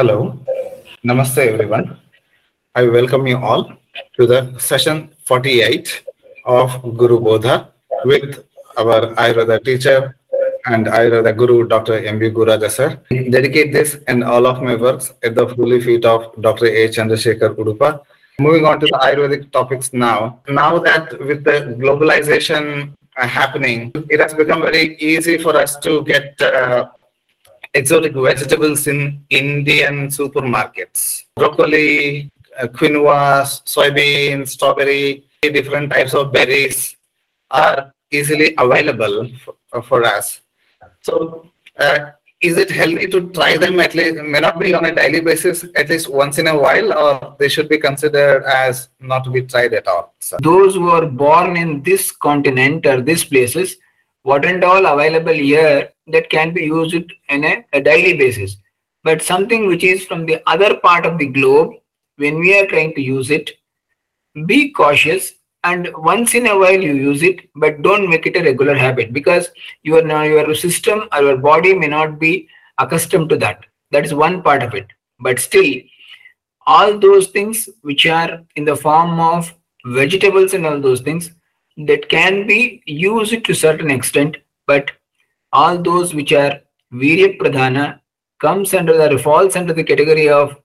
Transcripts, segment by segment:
Hello, Namaste everyone. I welcome you all to the session 48 of Guru Bodha with our Ayurveda teacher and Ayurveda Guru Dr. M.B. Gururaja sir. Dedicate this and all of my works at the holy feet of Dr. A. Chandrasekhar Udupa. Moving on to the Ayurvedic topics now. Now that with the globalization uh, happening, it has become very easy for us to get uh, exotic vegetables in Indian supermarkets. Broccoli, uh, quinoa, soybean, strawberry, different types of berries are easily available for, for us. So, uh, is it healthy to try them at least, may not be on a daily basis, at least once in a while, or they should be considered as not to be tried at all? So those who are born in this continent or these places, what and all available here that can be used in a, a daily basis. But something which is from the other part of the globe, when we are trying to use it, be cautious and once in a while you use it but don't make it a regular habit because your your system or your body may not be accustomed to that that is one part of it but still all those things which are in the form of vegetables and all those things that can be used to certain extent but all those which are virya pradhana comes under the falls under the category of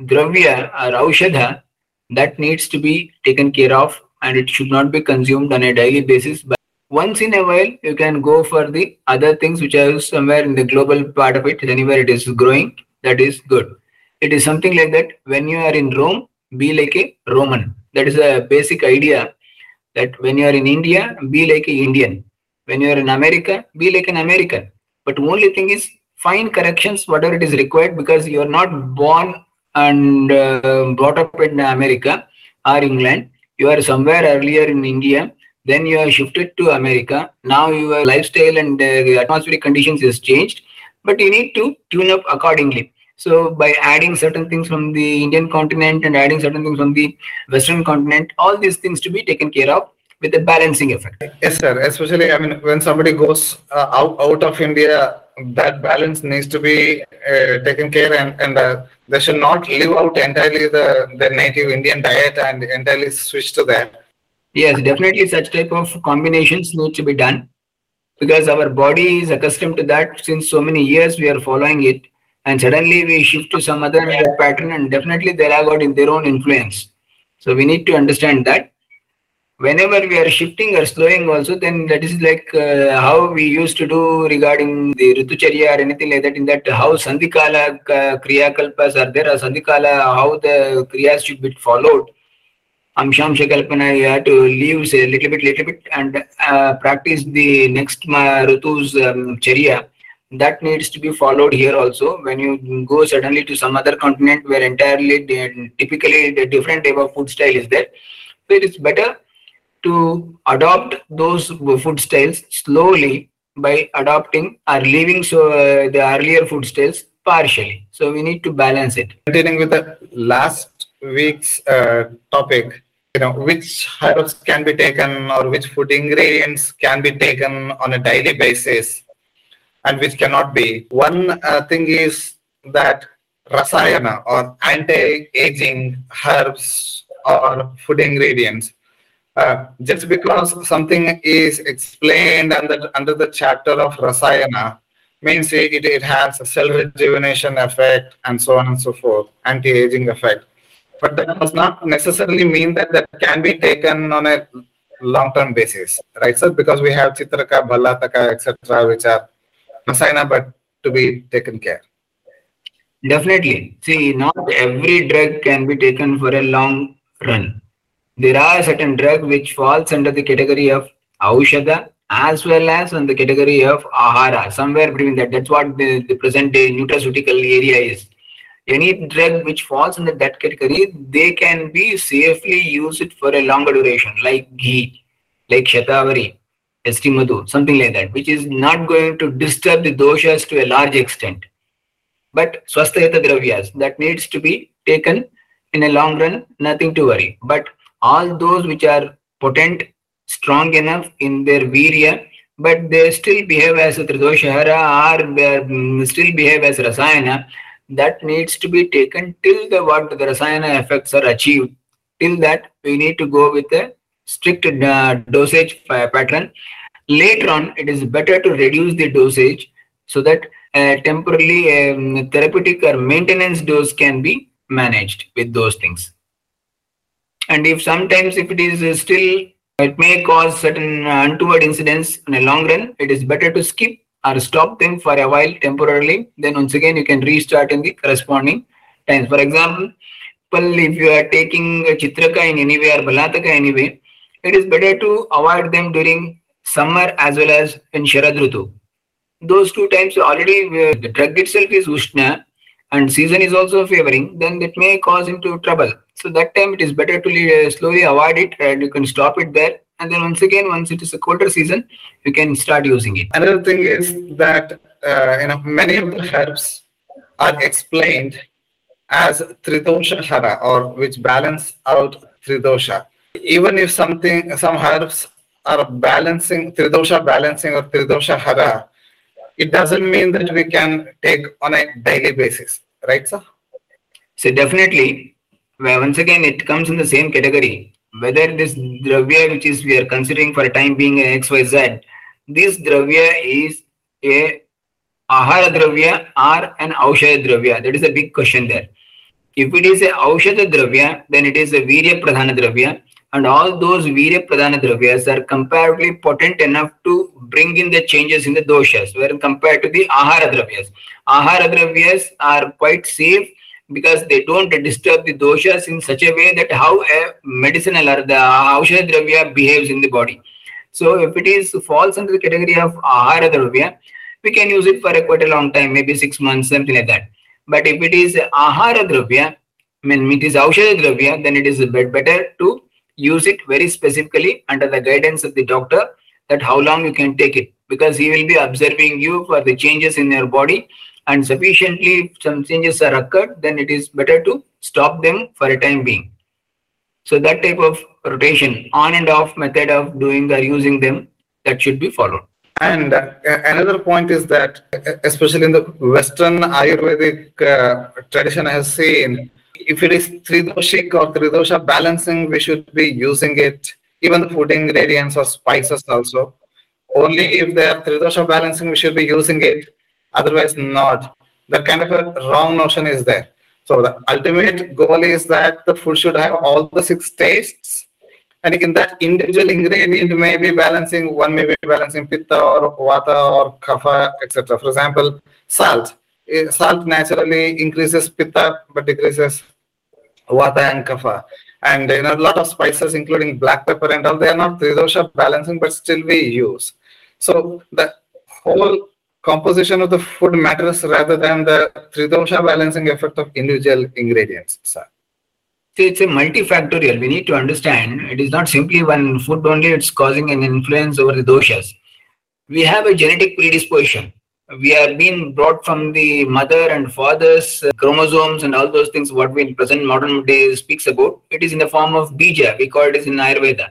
dravya or aushadha that needs to be taken care of and it should not be consumed on a daily basis. But once in a while you can go for the other things which are somewhere in the global part of it anywhere it is growing that is good. It is something like that when you are in rome be like a roman. That is a basic idea that when you are in india be like an indian when you are in america be like an american but only thing is fine corrections whatever it is required because you are not born and uh, brought up in america or england you are somewhere earlier in India, then you are shifted to America. Now your lifestyle and uh, the atmospheric conditions is changed, but you need to tune up accordingly. So by adding certain things from the Indian continent and adding certain things from the Western continent, all these things to be taken care of with a balancing effect. Yes, sir. Especially, I mean, when somebody goes uh, out, out of India, that balance needs to be uh, taken care and, and uh, they should not leave out entirely the, the native Indian diet and entirely switch to that. Yes, definitely such type of combinations need to be done because our body is accustomed to that since so many years we are following it and suddenly we shift to some other pattern and definitely they have got in their own influence. So we need to understand that. Whenever we are shifting or slowing also then that is like uh, how we used to do regarding the ritucharya or anything like that in that how sandhikala uh, kriya kalpas are there or sandhikala how the kriyas should be followed. Amsham shakalpana you have to leave say, a little bit little bit and uh, practice the next ritu's um, charya that needs to be followed here also when you go suddenly to some other continent where entirely typically the different type of food style is there so it is better to adopt those food styles slowly by adopting or leaving so uh, the earlier food styles partially. So we need to balance it. Continuing with the last week's uh, topic, you know, which herbs can be taken or which food ingredients can be taken on a daily basis and which cannot be. One uh, thing is that rasayana or anti-aging herbs or food ingredients uh, just because something is explained under, under the chapter of Rasayana means it, it has a cell rejuvenation effect and so on and so forth, anti-aging effect. But that does not necessarily mean that that can be taken on a long-term basis, right, sir? Because we have Chitraka, Bhalataka, etc., which are Rasayana, but to be taken care. Definitely. See, not every drug can be taken for a long run there are certain drug which falls under the category of aushadha as well as on the category of ahara somewhere between that that's what the, the present day nutraceutical area is any drug which falls under that category they can be safely used for a longer duration like ghee like shatavari Yastimadu something like that which is not going to disturb the doshas to a large extent but swasthayata dravyas that needs to be taken in a long run nothing to worry but all those which are potent, strong enough in their virya, but they still behave as a tridoshahara or still behave as rasayana, that needs to be taken till the what the rasayana effects are achieved. Till that, we need to go with a strict uh, dosage pattern. Later on, it is better to reduce the dosage so that uh, temporarily um, therapeutic or maintenance dose can be managed with those things. And if sometimes if it is uh, still, it may cause certain uh, untoward incidents in a long run, it is better to skip or stop them for a while temporarily. Then once again, you can restart in the corresponding times. For example, if you are taking Chitraka in any way or Balataka anyway, it is better to avoid them during summer as well as in Sharad Rutu. Those two times already uh, the drug itself is Ushna and season is also favoring, then it may cause into trouble. So that time it is better to uh, slowly avoid it and you can stop it there. And then once again, once it is a colder season, you can start using it. Another thing is that uh, you know many of the herbs are explained as tridosha hara or which balance out tridosha. Even if something some herbs are balancing tridosha balancing or tridosha hara, it doesn't mean that we can take on a daily basis, right, sir? So definitely, once again, it comes in the same category. Whether this dravya, which is we are considering for a time being XYZ, this dravya is a ahara dravya or an aushadha dravya. That is a big question there. If it is a aushadha dravya, then it is a virya pradhana dravya, and all those virya pradhana dravyas are comparatively potent enough to bring in the changes in the doshas, where compared to the ahara dravyas. Ahara dravyas are quite safe because they don't disturb the doshas in such a way that how a medicinal or the aushadha dravya behaves in the body. So if it is falls under the category of ahara dravya, we can use it for a quite a long time, maybe six months, something like that. But if it is ahara dravya, I mean it is aushadha dravya, then it is bet- better to use it very specifically under the guidance of the doctor that how long you can take it because he will be observing you for the changes in your body. And sufficiently if some changes are occurred then it is better to stop them for a time being. So that type of rotation on and off method of doing or using them that should be followed. And uh, another point is that, uh, especially in the Western Ayurvedic uh, tradition, I have seen if it is tridoshic or tridosha balancing, we should be using it. Even the food ingredients or spices also. Only if they are tridosha balancing, we should be using it. Otherwise, not. That kind of a wrong notion is there. So the ultimate goal is that the food should have all the six tastes and in that individual ingredient may be balancing one may be balancing pitta or vata or kapha etc for example salt Eh, salt naturally increases pitta but decreases vata and kapha and you know a lot of spices including black pepper and all they are not tridosha balancing but still we use so the whole composition of the food matters rather than the tridosha balancing effect of individual ingredients sir. It's a multifactorial. We need to understand it is not simply one food only, it's causing an influence over the doshas. We have a genetic predisposition. We are being brought from the mother and father's uh, chromosomes and all those things, what we in present modern day speaks about. It is in the form of bija. We call it in Ayurveda.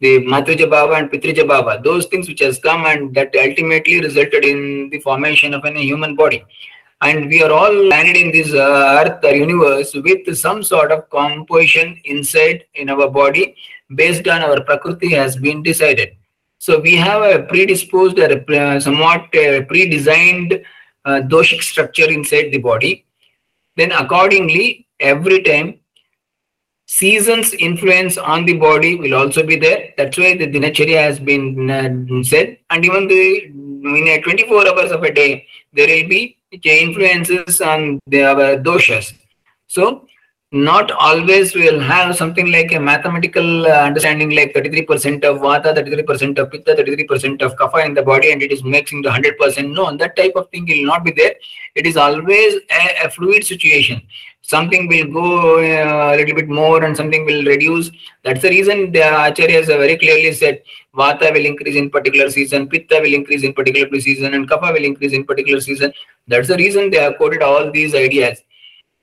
The Matrija Bhava and Pitrija Bhava, those things which has come and that ultimately resulted in the formation of a human body and we are all landed in this uh, earth or universe with some sort of composition inside in our body based on our prakriti has been decided so we have a predisposed or a somewhat uh, pre-designed uh, doshic structure inside the body. Then accordingly every time seasons influence on the body will also be there. That's why the dinacharya has been uh, said. And even the in a 24 hours of a day there will be influences on the doshas. So not always we will have something like a mathematical uh, understanding like 33% of vata 33% of pitta 33% of kapha in the body and it is mixing the 100% no that type of thing will not be there. It is always a, a fluid situation. Something will go uh, a little bit more and something will reduce. That's the reason the acharyas very clearly said vata will increase in particular season pitta will increase in particular season and kapha will increase in particular season. That's the reason they have quoted all these ideas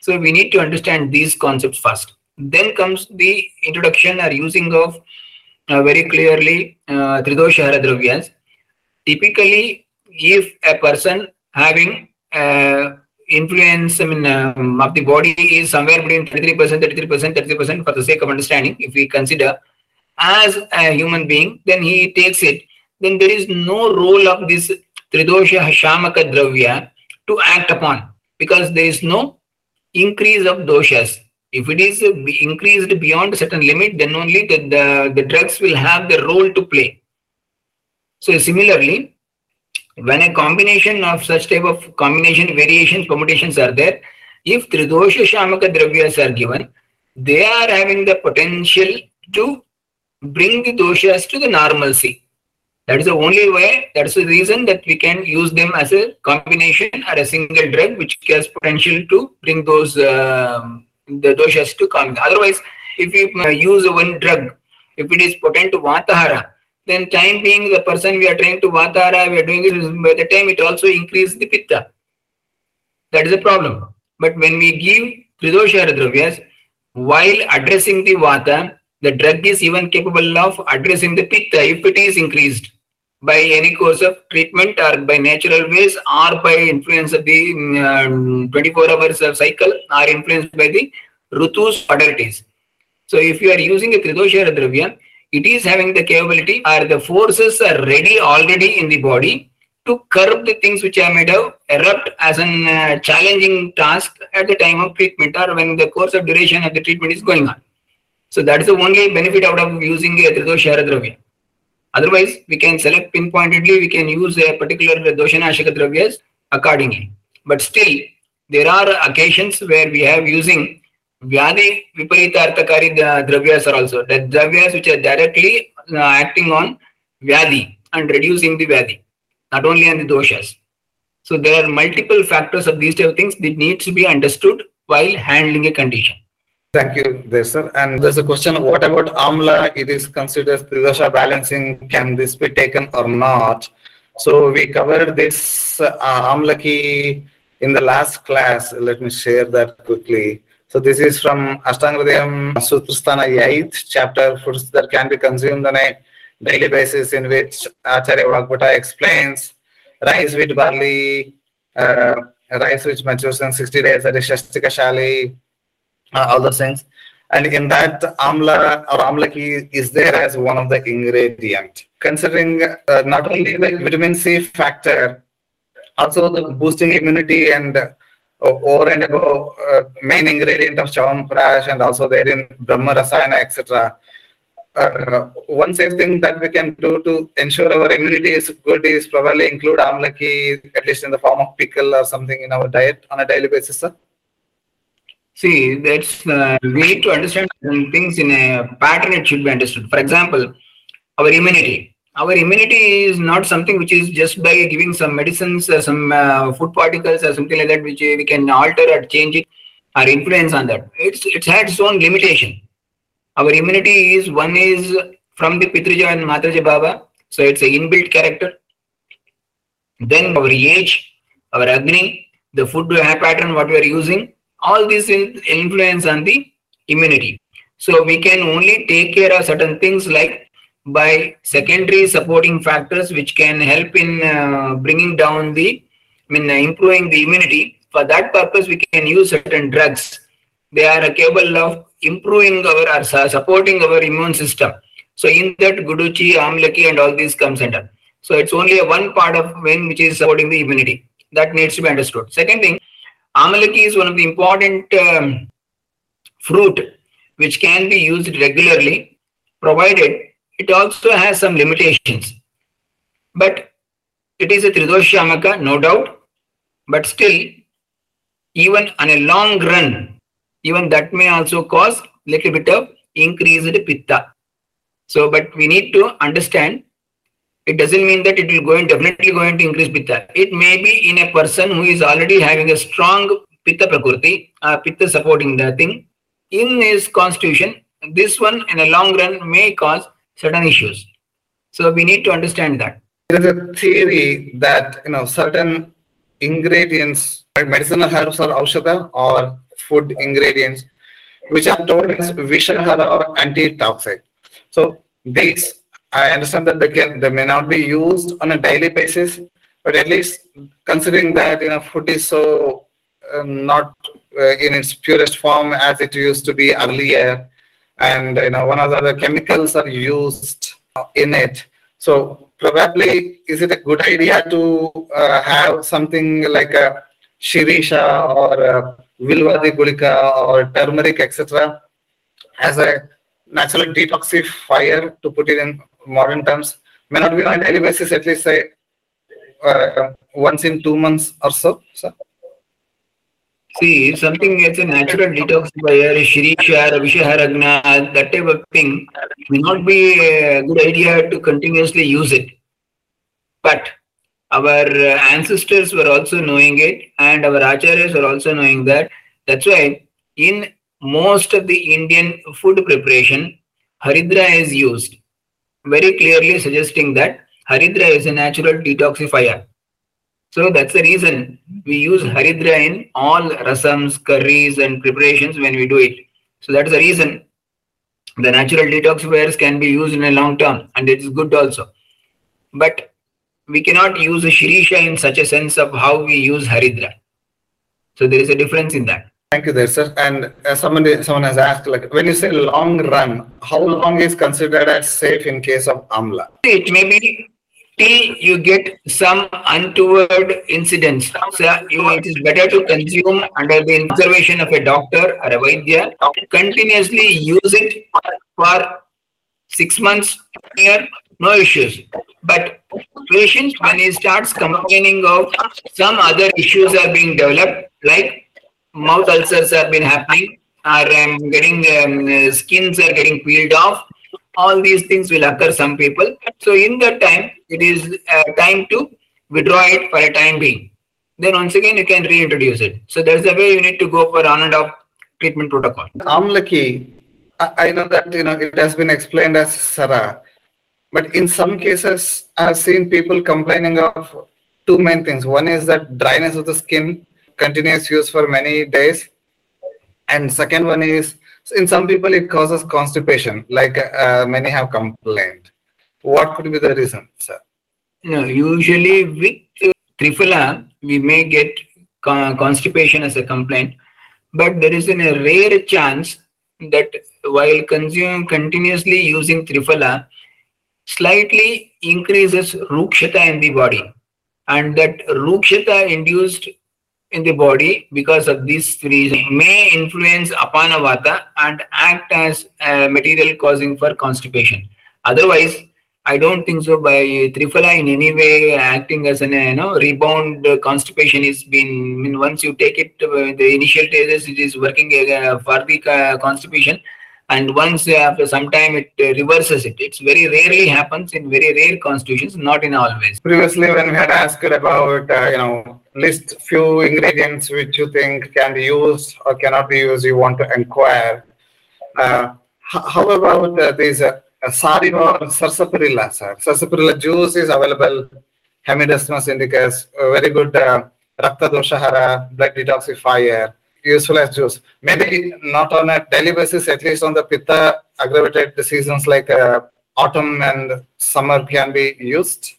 so we need to understand these concepts first. Then comes the introduction or using of uh, very clearly uh, Tridoshahara Dravyas. Typically, if a person having uh, influence I mean, um, of the body is somewhere between 33%, 33%, 33% for the sake of understanding. If we consider as a human being, then he takes it. Then there is no role of this Tridosha Shamaka Dravya to act upon because there is no increase of doshas. If it is increased beyond a certain limit, then only the, the, the drugs will have the role to play. So similarly, when a combination of such type of combination variations, permutations are there, if Tridosha Shamaka Dravyas are given, they are having the potential to bring the doshas to the normalcy. That is the only way, that's the reason that we can use them as a combination or a single drug which has potential to bring those um, the doshas to calm. Otherwise, if we uh, use one drug, if it is potent to Vatahara, then time being the person we are trying to Vatahara, we are doing it, by the time it also increases the Pitta. That is a problem. But when we give Tridosha Dravyas, while addressing the Vata, the drug is even capable of addressing the Pitta if it is increased by any course of treatment or by natural ways or by influence of the um, 24 hours of cycle or influenced by the Rutus polarities. So if you are using a Tridosha Dravya, it is having the capability or the forces are ready already in the body to curb the things which are made of erupt as a uh, challenging task at the time of treatment or when the course of duration of the treatment is going on. So that is the only benefit out of using a Tridosha Dravya. Otherwise, we can select pinpointedly, we can use a particular Doshanashaka Dravyas accordingly. But still, there are occasions where we have using Vyadi Viparita Arthakari Dravyas are also. The Dravyas which are directly uh, acting on Vyadi and reducing the Vyadi, not only on the doshas. So there are multiple factors of these type of things that needs to be understood while handling a condition. Thank you, there, sir. And there's a question: What about amla? It is considered tridosha balancing. Can this be taken or not? So we covered this uh, amlaki in the last class. Let me share that quickly. So this is from Ashtanga Hridayam Sutrasthana 8th chapter, foods that can be consumed on a daily basis, in which Acharya Vagbhata explains rice, wheat, barley, uh, rice which matures in 60 days, that is Shastika Shali, all those things. And in that, amla or amlaki is there as one of the ingredient. Considering uh, not only the vitamin C factor, also the boosting immunity and uh, over and above uh, main ingredient of Chyawanprash and also there in Brahma Rasayana, etc. Uh, one safe thing that we can do to ensure our immunity is good is probably include amlaki at least in the form of pickle or something in our diet on a daily basis, sir. See, that's uh, we need to understand things in a pattern. It should be understood. For example, our immunity. Our immunity is not something which is just by giving some medicines, uh, some uh, food particles, or something like that, which we can alter or change it or influence on that. It's it's had its own limitation. Our immunity is one is from the Pitrija and Matrija Bhava, so it's an inbuilt character. Then our age, our Agni, the food pattern, what we are using, all these influence on the immunity. So we can only take care of certain things like by secondary supporting factors which can help in uh, bringing down the, I mean, uh, improving the immunity. For that purpose, we can use certain drugs. They are capable of improving our or supporting our immune system. So in that Guduchi, Amlaki and all these comes under. So it's only a one part of when which is supporting the immunity. That needs to be understood. Second thing, Amalaki is one of the important um, fruit which can be used regularly, provided it also has some limitations. But it is a Tridoshamaka, no doubt, but still, even on a long run, even that may also cause little bit of increased pitta. So, but we need to understand it doesn't mean that it will going definitely going to increase pitta. It may be in a person who is already having a strong pitta prakriti, uh, pitta supporting the thing in his constitution. This one in a long run may cause certain issues. So we need to understand that. There is a theory that you know certain ingredients, medicinal herbs or aushadha or food ingredients, which are told as vishahara or anti-toxic. So these I understand that they can they may not be used on a daily basis, but at least considering that you know food is so uh, not uh, in its purest form as it used to be earlier. And you know, one of the other chemicals are used in it. So probably, is it a good idea to uh, have something like a shirisha or a vilvadi gulika or turmeric, etc., as a natural detoxifier to put it in modern terms? May not be on daily basis, at least say uh, once in two months or so. so. See, something is a natural detoxifier, Shirisha, Vishaharagna, that type of thing may not be a good idea to continuously use it. But our ancestors were also knowing it, and our acharyas were also knowing that. That's why in most of the Indian food preparation, Haridra is used, very clearly suggesting that Haridra is a natural detoxifier. So that's the reason we use Haridra in all rasams, curries, and preparations when we do it. So that's the reason the natural detoxifiers can be used in a long term and it is good also. But we cannot use a Shirisha in such a sense of how we use Haridra. So there is a difference in that. Thank you there, sir. And uh, someone, someone has asked, like, when you say long run, how long is considered as safe in case of amla? It may be till you get some untoward incidents. So it is better to consume under the observation of a doctor or a Vaidya. Continuously use it for six months, year, no issues. But patient, when he starts complaining of some other issues are being developed, like mouth ulcers have been happening, or um, getting um, skins are getting peeled off, all these things will occur some people. So in that time, it is uh, time to withdraw it for a time being. Then once again, you can reintroduce it. So that's the way you need to go for on and off treatment protocol. Amlaki, I, I know that you know it has been explained as Sara, but in some cases, I've seen people complaining of two main things. One is that dryness of the skin, continuous use for many days, and second one is in some people it causes constipation, like uh, many have complained. What could be the reason, sir? No, usually with Triphala, we may get constipation as a complaint, but there is a rare chance that while consuming continuously using Triphala, slightly increases rukshata in the body, and that rukshata induced in the body because of these reasons may influence apanavata and act as a material causing for constipation. Otherwise, I don't think so. By Triphala in any way acting as an you know rebound constipation is been. I mean, once you take it, uh, the initial stages it is working uh, for the uh, constipation, and once uh, after some time it uh, reverses it. It's very rarely happens in very rare constitutions, not in always. Previously, when we had asked about you know list few ingredients which you think can be used or cannot be used, you want to inquire. how about these? Sariva or sarsaparilla, sir. Sarsaparilla juice is available. Hemidesmus indicus, very good uh, Rakta Doshahara, blood detoxifier, useful as juice. Maybe not on a daily basis, at least on the Pitta aggravated seasons like uh, autumn and summer can be used.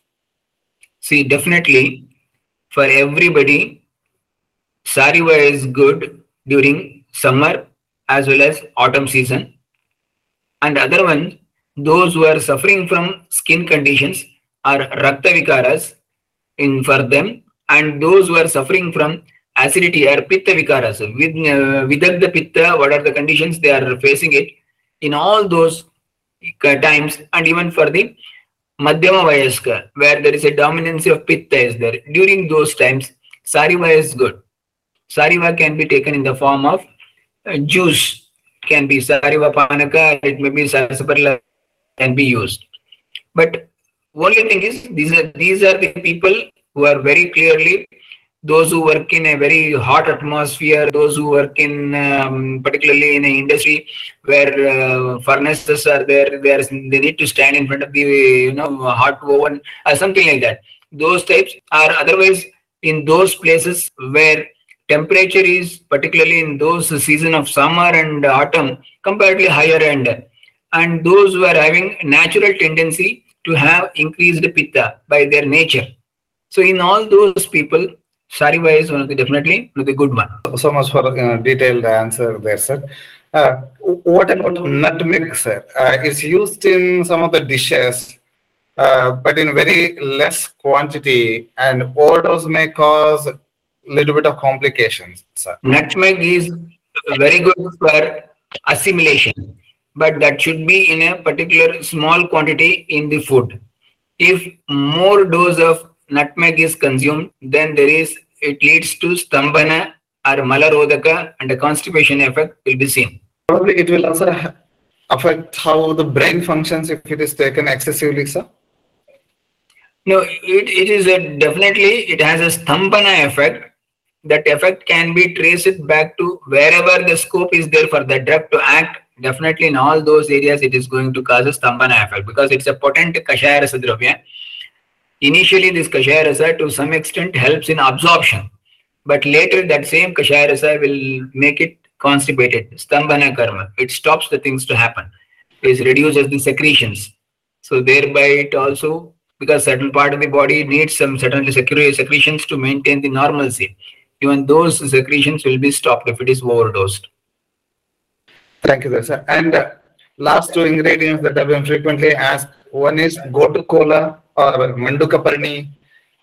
See, definitely for everybody, Sariva is good during summer as well as autumn season. And other one, those who are suffering from skin conditions are rakta vikaras in for them and those who are suffering from acidity or pitta vikaras with uh, without the pitta what are the conditions they are facing it? In all those times and even for the madhyama vayaska where there is a dominance of pitta is there during those times sariva is good. Sariva can be taken in the form of uh, juice. Can be sariva panaka it may be sarsaparilla can be used. But only thing is these are these are the people who are very clearly those who work in a very hot atmosphere, those who work in um, particularly in an industry where uh, furnaces are there, they, they need to stand in front of the you know hot oven or something like that. Those types are otherwise in those places where temperature is particularly in those season of summer and autumn comparatively higher end and those who are having natural tendency to have increased pitta by their nature. So in all those people, Sariva is one of the definitely one of the good one. So much for uh, detailed answer there, sir. Uh, what about nutmeg, sir? Uh, it's used in some of the dishes, uh, but in very less quantity, and overdose may cause a little bit of complications, sir. Nutmeg is very good for assimilation, but that should be in a particular small quantity in the food. If more dose of nutmeg is consumed, then there is it leads to stambhana or malarodaka and a constipation effect will be seen. Probably it will also affect how the brain functions if it is taken excessively, sir. No, it, it is a definitely it has a stambhana effect. That effect can be traced back to wherever the scope is there for the drug to act. Definitely in all those areas, it is going to cause a stambhana effect because it's a potent kashaya rasa dravya. Initially, this kashaya rasa to some extent helps in absorption, but later that same kashaya rasa will make it constipated. Stambhana karma. It stops the things to happen. It reduces the secretions. So thereby it also because certain part of the body needs some certain secre- secretions to maintain the normalcy. Even those secretions will be stopped if it is overdosed. Thank you, sir. And uh, last two ingredients that have been frequently asked. One is gotu kola or manduka parni,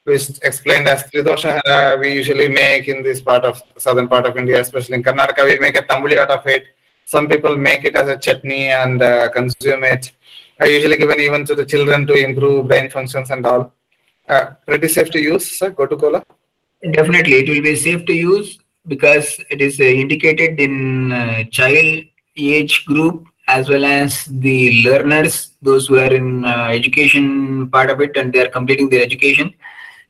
which explained as tridosha hara we usually make in this part of southern part of India, especially in Karnataka. We make a tambuli out of it. Some people make it as a chutney and uh, consume it. I usually given even to the children to improve brain functions and all. Uh, pretty safe to use, sir, gotu kola. Definitely, it will be safe to use because it is uh, indicated in uh, child age group as well as the learners, those who are in uh, education part of it and they are completing their education.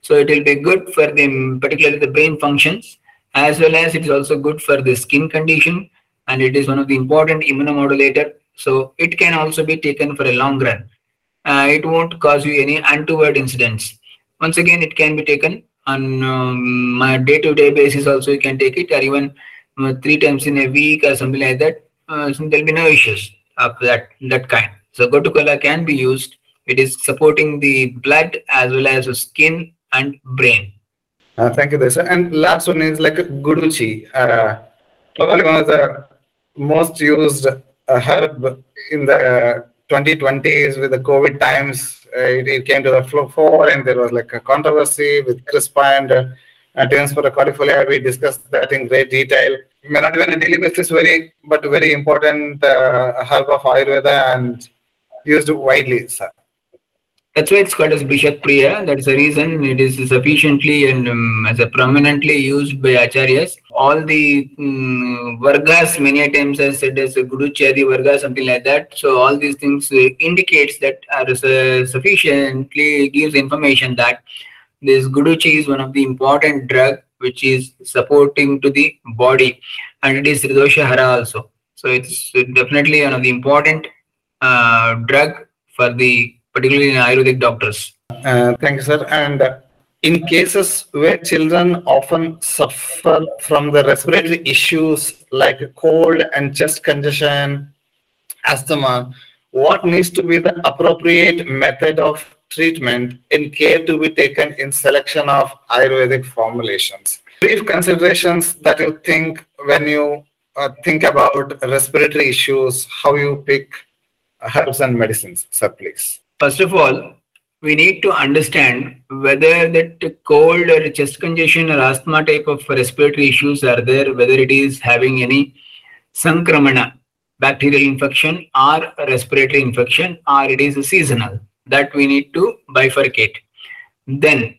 So it will be good for them, particularly the brain functions, as well as it is also good for the skin condition and it is one of the important immunomodulator. So it can also be taken for a long run. Uh, it won't cause you any untoward incidents. Once again, it can be taken on um, a day-to-day basis also you can take it or even uh, three times in a week or something like that uh, so there'll be no issues of that that kind so gotukola can be used it is supporting the blood as well as the skin and brain Uh, thank you, sir. And last one is like guduchi. Uh, probably one of the most used uh, herb in the uh, 2020s with the COVID times. Uh, it, it came to the flo- fore and there was like a controversy with crispa and uh, attempts for the cordifolia. We discussed that in great detail. May not on a daily basis, very but very important uh, herb of Ayurveda and used widely, sir. that's why it's called as bishak priya. That's the reason it is sufficiently and um, as a prominently used by acharyas. All the um, vargas many times are said as a guduchadi varga something like that. So all these things uh, indicates that are su- sufficiently gives information that this guduchi is one of the important drug which is supporting to the body and it is ridosha hara also so it's definitely one of the important uh, drug for the particularly in ayurvedic doctors Uh, thank you, sir. And in cases where children often suffer from the respiratory issues like cold and chest congestion, asthma, what needs to be the appropriate method of treatment in care to be taken in selection of Ayurvedic formulations? Brief considerations that you think when you uh, think about respiratory issues, how you pick herbs and medicines, sir, please. first of all we need to understand whether that cold or chest congestion or asthma type of respiratory issues are there whether it is having any sankramana bacterial infection or respiratory infection or it is seasonal that we need to bifurcate. Then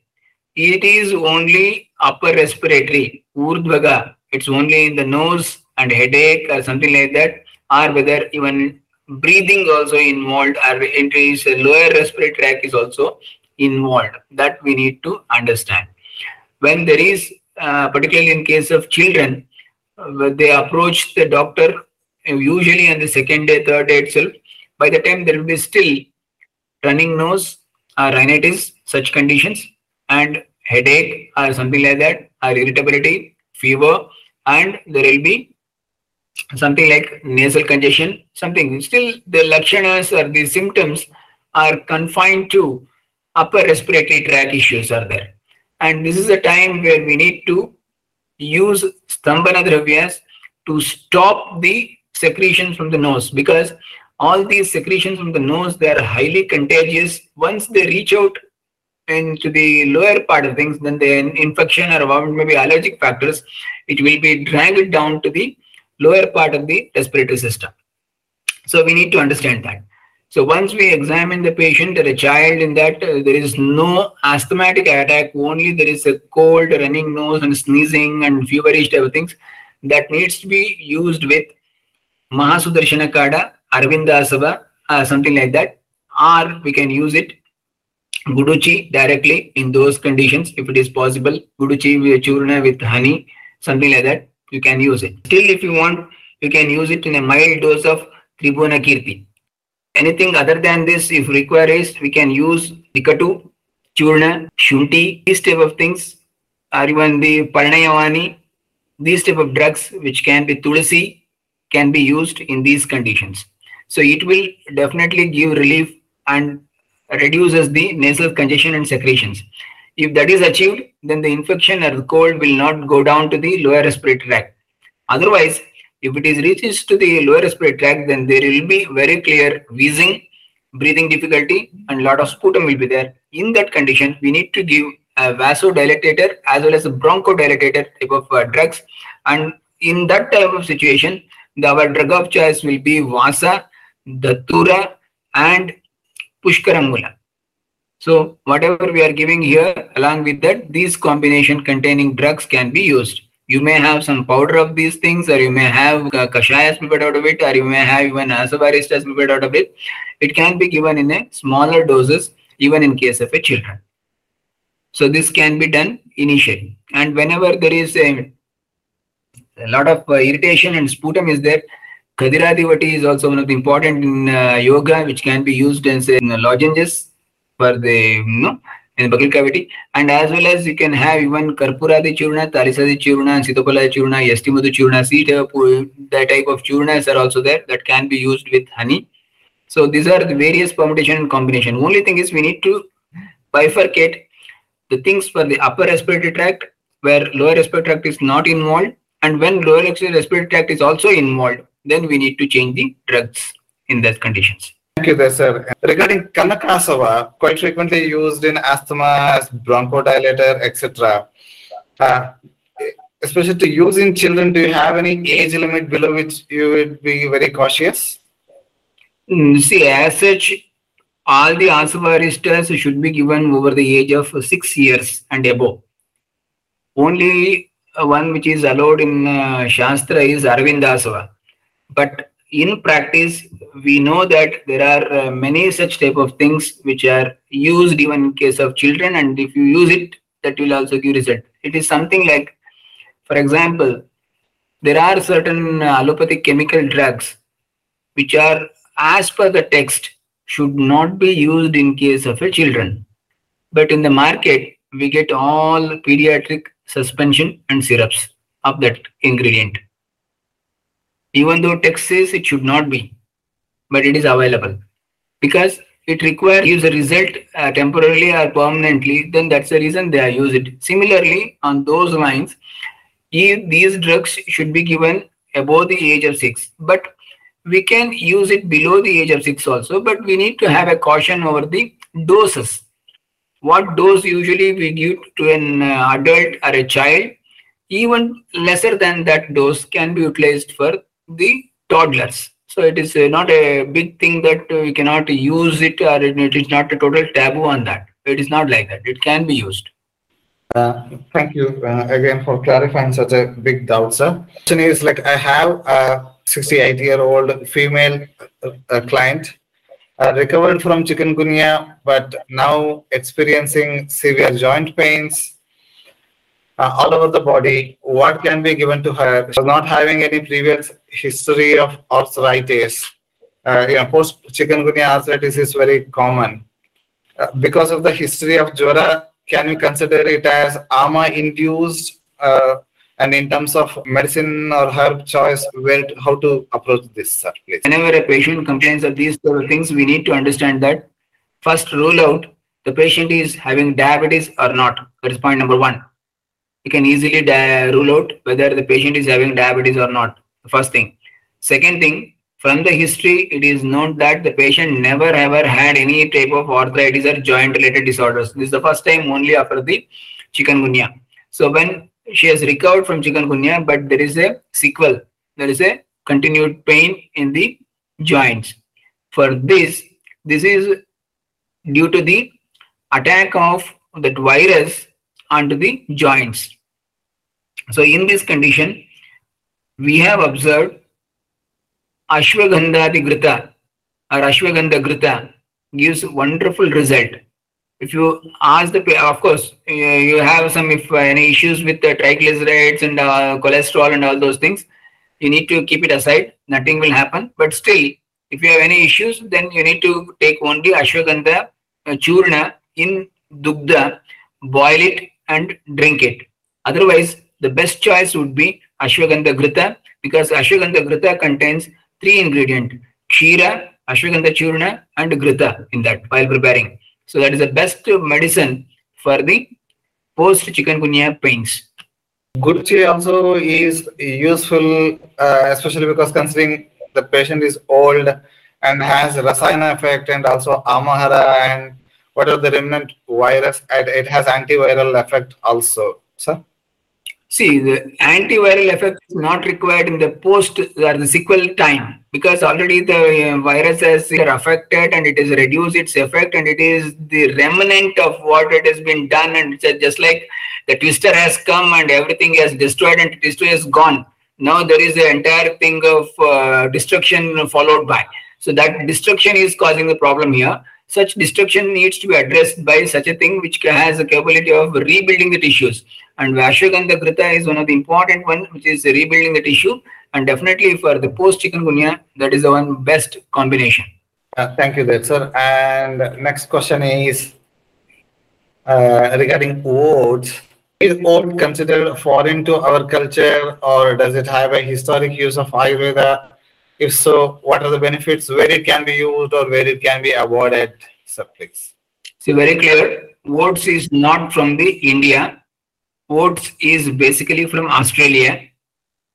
it is only upper respiratory urdhvaga. It's only in the nose and headache or something like that or whether even breathing also involved or entries lower respiratory tract is also involved. That we need to understand. When there is uh, particularly in case of children uh, they approach the doctor uh, usually on the second day third day itself by the time there will be still running nose or rhinitis such conditions and headache or something like that or irritability fever and there will be something like nasal congestion, something. Still, the lakshanas or the symptoms are confined to upper respiratory tract issues are there. And this is a time where we need to use stambhana dravyas to stop the secretions from the nose because all these secretions from the nose they are highly contagious. Once they reach out into the lower part of things then the infection or maybe allergic factors. It will be dragged down to the lower part of the respiratory system. So we need to understand that. So once we examine the patient or a child in that uh, there is no asthmatic attack only there is a cold running nose and sneezing and feverish type of things that needs to be used with mahasudarshana kada arvindasava uh, something like that. Or we can use it guduchi directly in those conditions if it is possible. Guduchi with churna with honey something like that you can use it. Still if you want you can use it in a mild dose of tribhuvana kirti. Anything other than this if required is we can use trikatu churna shunti these type of things. Or even the parnayavani these type of drugs which can be tulsi can be used in these conditions so it will definitely give relief and reduces the nasal congestion and secretions. If that is achieved, then the infection or the cold will not go down to the lower respiratory tract. Otherwise, if it is reaches to the lower respiratory tract, then there will be very clear wheezing, breathing difficulty, and lot of sputum will be there. In that condition, we need to give a vasodilatator as well as a bronchodilatator type of uh, drugs. And in that type of situation, the, our drug of choice will be Vasa, Datura, and Pushkaramula. So whatever we are giving here, along with that, these combination containing drugs can be used. You may have some powder of these things, or you may have uh, kashayas prepared out of it, or you may have even asavaristas prepared out of it. It can be given in a smaller doses, even in case of a children. So this can be done initially. And whenever there is a, a lot of uh, irritation and sputum is there, Khadirati is also one of the important in uh, yoga, which can be used as a lozenges for the you know in the buccal cavity, and as well as you can have even Karpuradi churna, Talisadi churna, Sitopala churna, Yastimadu churna, seed that type of churnas are also there that can be used with honey. So these are the various permutation and combination. Only thing is we need to bifurcate the things for the upper respiratory tract where lower respiratory tract is not involved and when lower respiratory tract is also involved then we need to change the drugs in those conditions. Thank you there, sir. Regarding Kanakasava, quite frequently used in asthma as bronchodilator, etc. Uh, especially to use in children, do you have any age limit below which you would be very cautious? Mm, see, as such, all the asavaristas should be given over the age of six years and above. Only one which is allowed in uh, Shastra is Arvindasava but in practice we know that there are uh, many such type of things which are used even in case of children. And if you use it that will also give result. It is something like for example there are certain uh, allopathic chemical drugs which are as per the text should not be used in case of a children. But in the market we get all pediatric suspension and syrups of that ingredient even though text says it should not be but it is available. Because it requires use a result uh, temporarily or permanently then that's the reason they are used similarly on those lines these drugs should be given above the age of 6 but we can use it below the age of 6 also but we need to have a caution over the doses. What dose usually we give to an uh, adult or a child even lesser than that dose can be utilized for the toddlers. So it is uh, not a big thing that uh, we cannot use it or it is not a total taboo on that. It is not like that. It can be used. Uh, thank you uh, again for clarifying such a big doubt, sir. Question is like I have a 68 year old female uh, client uh, recovered from chikungunya, but now experiencing severe joint pains, uh, all over the body, what can be given to her? Not having any previous history of arthritis. Uh, you know, post chikungunya arthritis is very common. Uh, because of the history of Jwara, can we consider it as AMA induced? Uh, and in terms of medicine or herb choice, where to, how to approach this, sir, please? Whenever a patient complains of these sort of things, we need to understand that first rule out the patient is having diabetes or not. That is point number one. You can easily rule out whether the patient is having diabetes or not. The first thing. Second thing, from the history, it is known that the patient never ever had any type of arthritis or joint related disorders. This is the first time only after the chikungunya. So when she has recovered from chikungunya, but there is a sequel, there is a continued pain in the joints. For this, this is due to the attack of that virus onto the joints. So in this condition, we have observed Ashwagandha Grita or Ashwagandha Grita gives wonderful result. If you ask the, of course, you have some if any issues with the triglycerides and uh, cholesterol and all those things, you need to keep it aside. Nothing will happen. But still, if you have any issues, then you need to take only Ashwagandha uh, churna in dugda, boil it and drink it. Otherwise, the best choice would be Ashwagandha Grita because Ashwagandha Grita contains three ingredients Kshira, Ashwagandha Churna, and Grita in that while preparing. So that is the best medicine for the post chikungunya pains. Guduchi also is useful, uh, especially because considering the patient is old and has Rasayana effect and also Amahara and what are the remnant virus and it has antiviral effect also, sir? See, the antiviral effect is not required in the post or the sequel time because already the uh, virus has affected and it has reduced its effect and it is the remnant of what it has been done and it's just like the twister has come and everything has destroyed and twister is gone. Now there is the entire thing of uh, destruction followed by. So that destruction is causing the problem here such destruction needs to be addressed by such a thing which has the capability of rebuilding the tissues. And Ashwagandha Grita is one of the important one which is rebuilding the tissue. And definitely for the post chikungunya, that is the one best combination. Uh, thank you, that sir. And next question is uh, regarding oats. Is oat considered foreign to our culture, or does it have a historic use of Ayurveda? If so, what are the benefits, where it can be used or where it can be avoided? Sir. See, very clear. Oats is not from the India. Oats is basically from Australia.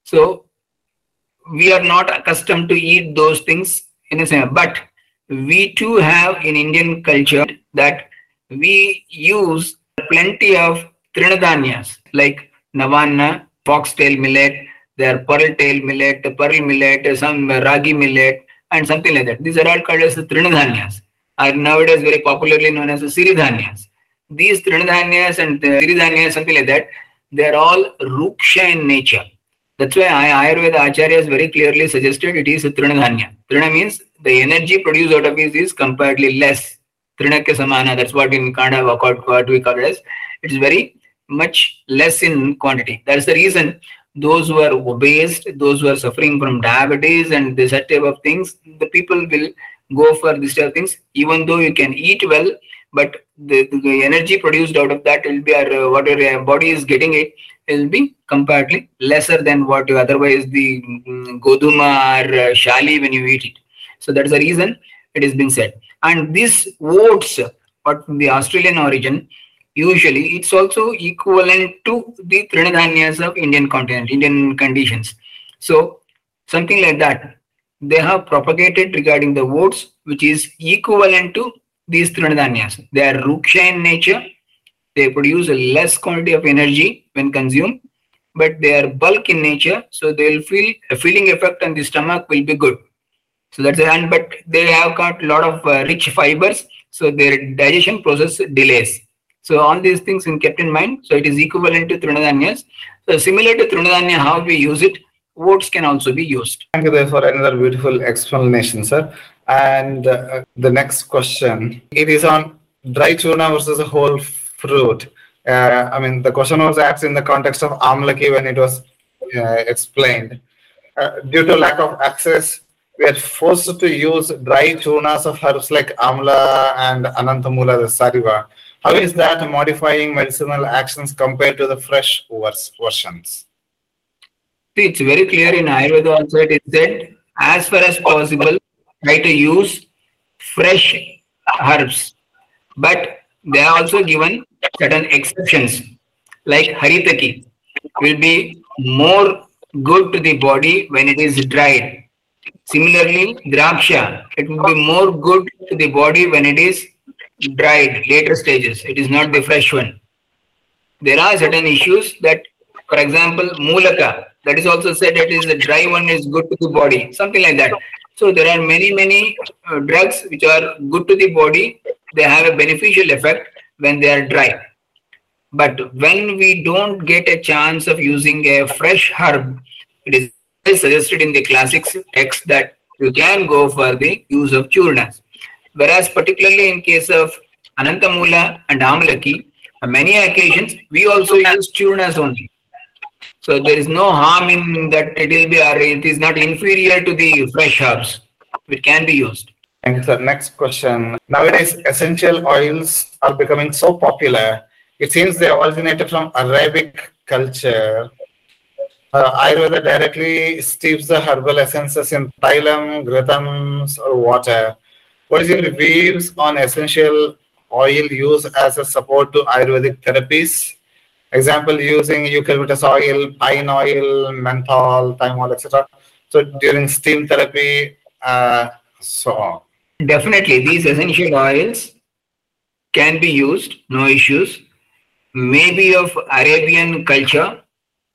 So we are not accustomed to eat those things in a sense. But we too have in Indian culture that we use plenty of trinadhanyas like navanna, foxtail millet, there are pearl tail millet, pearl millet, some ragi millet, and something like that. These are all called as the trinadhanyas, are nowadays very popularly known as the siridhanyas. These trinadhanyas and the siridhanyas, something like that, they are all ruksha in nature. That's why Ayurveda Acharyas very clearly suggested it is a trinadhanya. Trina means the energy produced out of it is comparatively less. Trinakya samana, that's what in Kannada what we call it as. It's very much less in quantity. That's the reason those who are obese, those who are suffering from diabetes and this type of things, the people will go for this type of things, even though you can eat well, but the, the energy produced out of that will be, uh, whatever your body is getting it, will be comparatively lesser than what you otherwise the um, goduma or uh, shali when you eat it. So that's the reason it has been said. And this oats, but the Australian origin, usually it's also equivalent to the trinadhanyas of Indian continent, Indian conditions. So something like that. They have propagated regarding the oats, which is equivalent to these trinadhanyas. They are ruksha in nature. They produce a less quantity of energy when consumed, but they are bulk in nature. So they will feel a feeling effect on the stomach will be good. So that's the and but they have got a lot of uh, rich fibers. So their digestion process delays. So all these things in kept in mind. So it is equivalent to Trinadhanyas. So similar to Trinadhanya, how we use it, oats can also be used. Thank you there for another beautiful explanation, sir. And uh, the next question, it is on dry churna versus a whole fruit. Uh, I mean, the question was asked in the context of Amlaki when it was uh, explained. Uh, due to lack of access, we are forced to use dry churnas of herbs like Amla and Anantamula, the Sariva. How is that modifying medicinal actions compared to the fresh versions? It's very clear in Ayurveda also it is said, as far as possible, try to use fresh herbs. But they are also given certain exceptions like haritaki will be more good to the body when it is dried. Similarly, draksha, it will be more good to the body when it is dried, later stages. It is not the fresh one. There are certain issues that, for example, mulaka, that is also said that is the dry one is good to the body, something like that. So there are many, many uh, drugs which are good to the body. They have a beneficial effect when they are dry. But when we don't get a chance of using a fresh herb, it is suggested in the classics text that you can go for the use of churnas. Whereas particularly in case of Anantamula and Amalaki, on many occasions we also use churnas only. So there is no harm in that it will be or it is not inferior to the fresh herbs. It can be used. Thank you, sir. Next question. Nowadays, essential oils are becoming so popular. It seems they originated from Arabic culture. Uh, Ayurveda directly steeps the herbal essences in thailam, gratams, or water. What is your views on essential oil use as a support to Ayurvedic therapies? Example, using eucalyptus oil, pine oil, menthol, thymol, etc. So during steam therapy, uh, so on. Definitely, these essential oils can be used, no issues. Maybe of Arabian culture,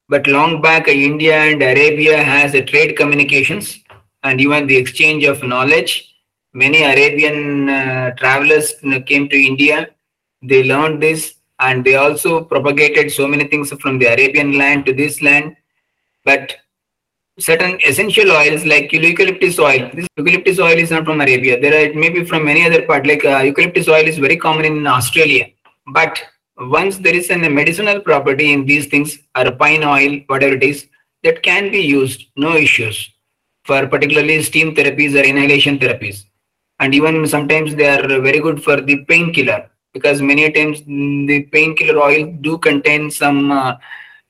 but long back India and Arabia has a trade communications and even the exchange of knowledge. Many Arabian uh, travelers came to India. They learned this and they also propagated so many things from the Arabian land to this land. But certain essential oils like eucalyptus oil. This eucalyptus oil is not from Arabia. There are maybe from any other part. Like uh, eucalyptus oil is very common in Australia. But once there is a medicinal property in these things, or pine oil, whatever it is, that can be used, no issues, for particularly steam therapies or inhalation therapies. And even sometimes they are very good for the painkiller because many times the painkiller oil do contain some uh,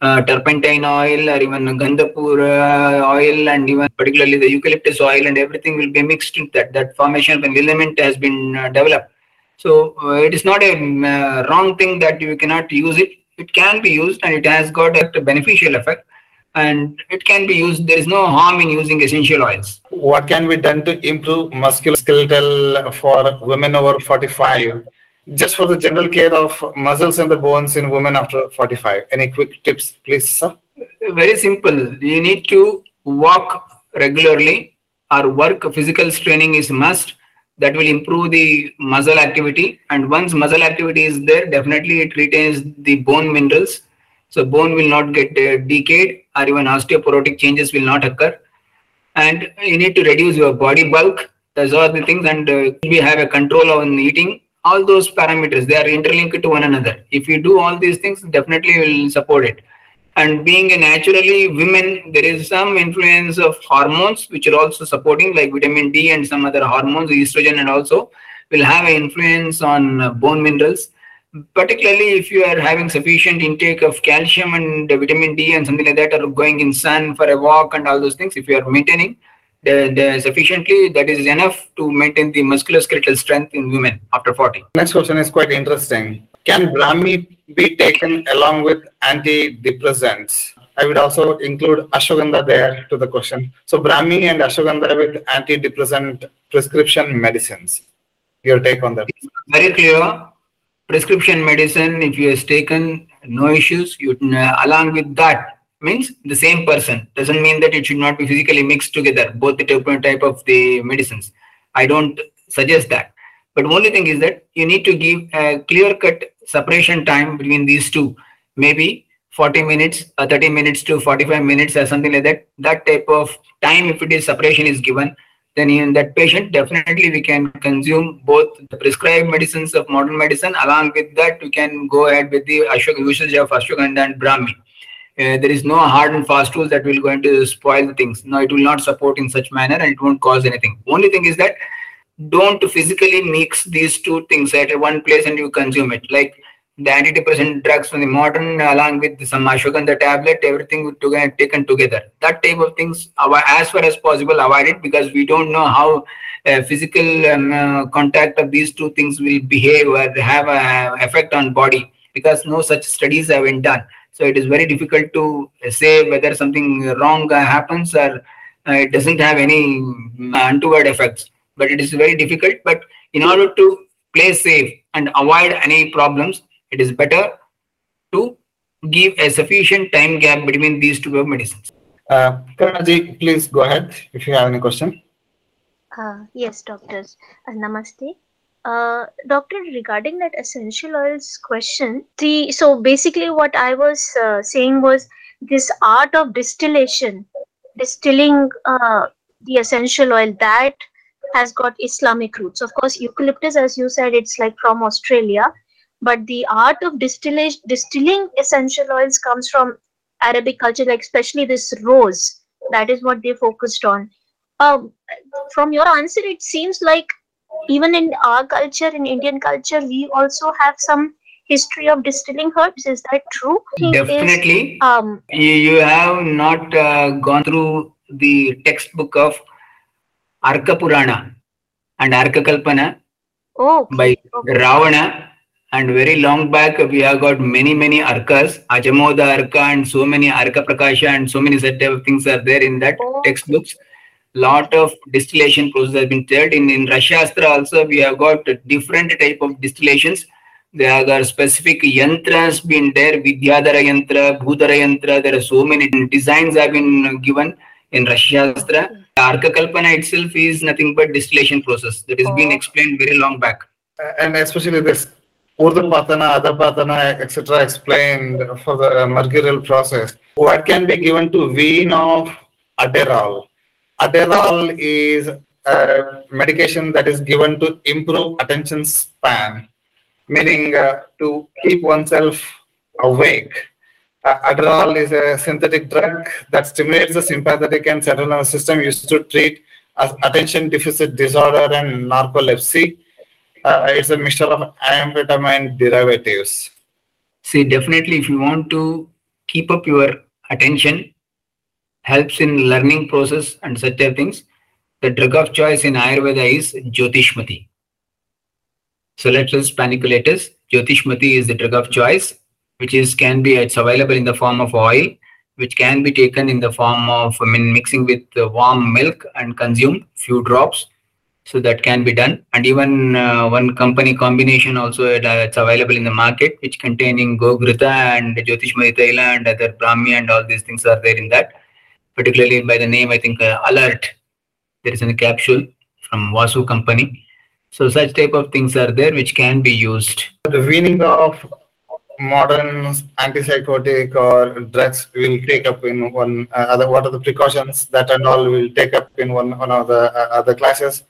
uh, turpentine oil or even gandapur uh, oil and even particularly the eucalyptus oil and everything will be mixed in that. That formation of an element has been uh, developed. So uh, it is not a uh, wrong thing that you cannot use it. It can be used and it has got a beneficial effect and it can be used. There is no harm in using essential oils. What can be done to improve musculoskeletal for women over 45? Just for the general care of muscles and the bones in women after 45. Any quick tips, please, sir? Very simple. You need to walk regularly or work physical training is must that will improve the muscle activity and once muscle activity is there definitely it retains the bone minerals so bone will not get uh, decayed or even osteoporotic changes will not occur. And you need to reduce your body bulk. Those are the things and uh, we have a control on eating. All those parameters they are interlinked to one another. If you do all these things definitely will support it. And being a naturally women there is some influence of hormones which are also supporting like vitamin d and some other hormones estrogen and also will have an influence on uh, bone minerals particularly if you are having sufficient intake of calcium and vitamin d and something like that or going in sun for a walk and all those things if you are maintaining the, the sufficiently that is enough to maintain the musculoskeletal strength in women after 40 Next question is quite interesting. Can Brahmi be taken along with antidepressants? I would also include ashwagandha there to the question. So Brahmi and ashwagandha with antidepressant prescription medicines. Your take on that? very clear prescription medicine if you has taken no issues you uh, along with that means the same person. Doesn't mean that it should not be physically mixed together both the different type of the medicines. I don't suggest that. But only thing is that you need to give a clear cut separation time between these two. Maybe 40 minutes or 30 minutes to 45 minutes or something like that. That type of time if it is separation is given then in that patient definitely we can consume both the prescribed medicines of modern medicine. Along with that we can go ahead with the ashwag- usage of ashwagandha and brahmi. Uh, there is no hard and fast rules that will going to spoil the things. No it will not support in such manner and it won't cause anything. Only thing is that don't physically mix these two things at one place and you consume it. Like the antidepressant drugs from the modern along with some ashwagandha tablet, everything together, taken together. That type of things, as far as possible, avoid it because we don't know how uh, physical um, uh, contact of these two things will behave or have an effect on body because no such studies have been done. So it is very difficult to say whether something wrong uh, happens or uh, it doesn't have any untoward effects. But it is very difficult. But in order to play safe and avoid any problems, it is better to give a sufficient time gap between these two medicines. Uh, Karnaji, please go ahead if you have any question. Uh, yes, doctors. Uh, namaste. Uh, doctor, regarding that essential oils question, the so basically what I was uh, saying was this art of distillation, distilling uh, the essential oil that has got Islamic roots. Of course, eucalyptus, as you said, it's like from Australia, but the art of distillation distilling essential oils comes from arabic culture like especially this rose. That is what they focused on. Um, from your answer it seems like even in our culture in indian culture we also have some history of distilling herbs. Is that true? Definitely is, um, you, you have not uh, gone through the textbook of arka purana and arka kalpana oh, okay. by okay. ravana and very long back we have got many many arkas ajamoda arka and so many arka prakasha and so many set of things are there in that oh. textbooks. Lot of distillation process has been told in in Rasashastra also we have got different type of distillations. There are specific yantras been there. Vidyadhara yantra bhudara yantra. There are so many designs have been given in Rasashastra. Arka kalpana itself is nothing but distillation process that has oh. been explained very long back. And especially this Urdhvapatana, Adhapatana, etc. explained for the mercurial process. What can be given to wean of Adderall? Adderall is a medication that is given to improve attention span, meaning uh, to keep oneself awake. Uh, Adderall is a synthetic drug that stimulates the sympathetic and central nervous system used to treat attention deficit disorder and narcolepsy uh, it's a mixture of amphetamine derivatives. See, definitely, if you want to keep up your attention, helps in learning process and such things. The drug of choice in Ayurveda is Jyotishmati. So Celastrus paniculatus. Jyotishmati is the drug of choice, which is can be it's available in the form of oil, which can be taken in the form of I mean mixing with warm milk and consumed few drops so that can be done. And even uh, one company combination also uh, it's available in the market which containing gogrita and jyotishmati taila and other brahmi and all these things are there in that. Particularly by the name i think uh, alert there is a capsule from vasu company. So such type of things are there which can be used. The weaning of modern antipsychotic or drugs will take up in one uh, other what are the precautions that and all will take up in one one of the uh, other classes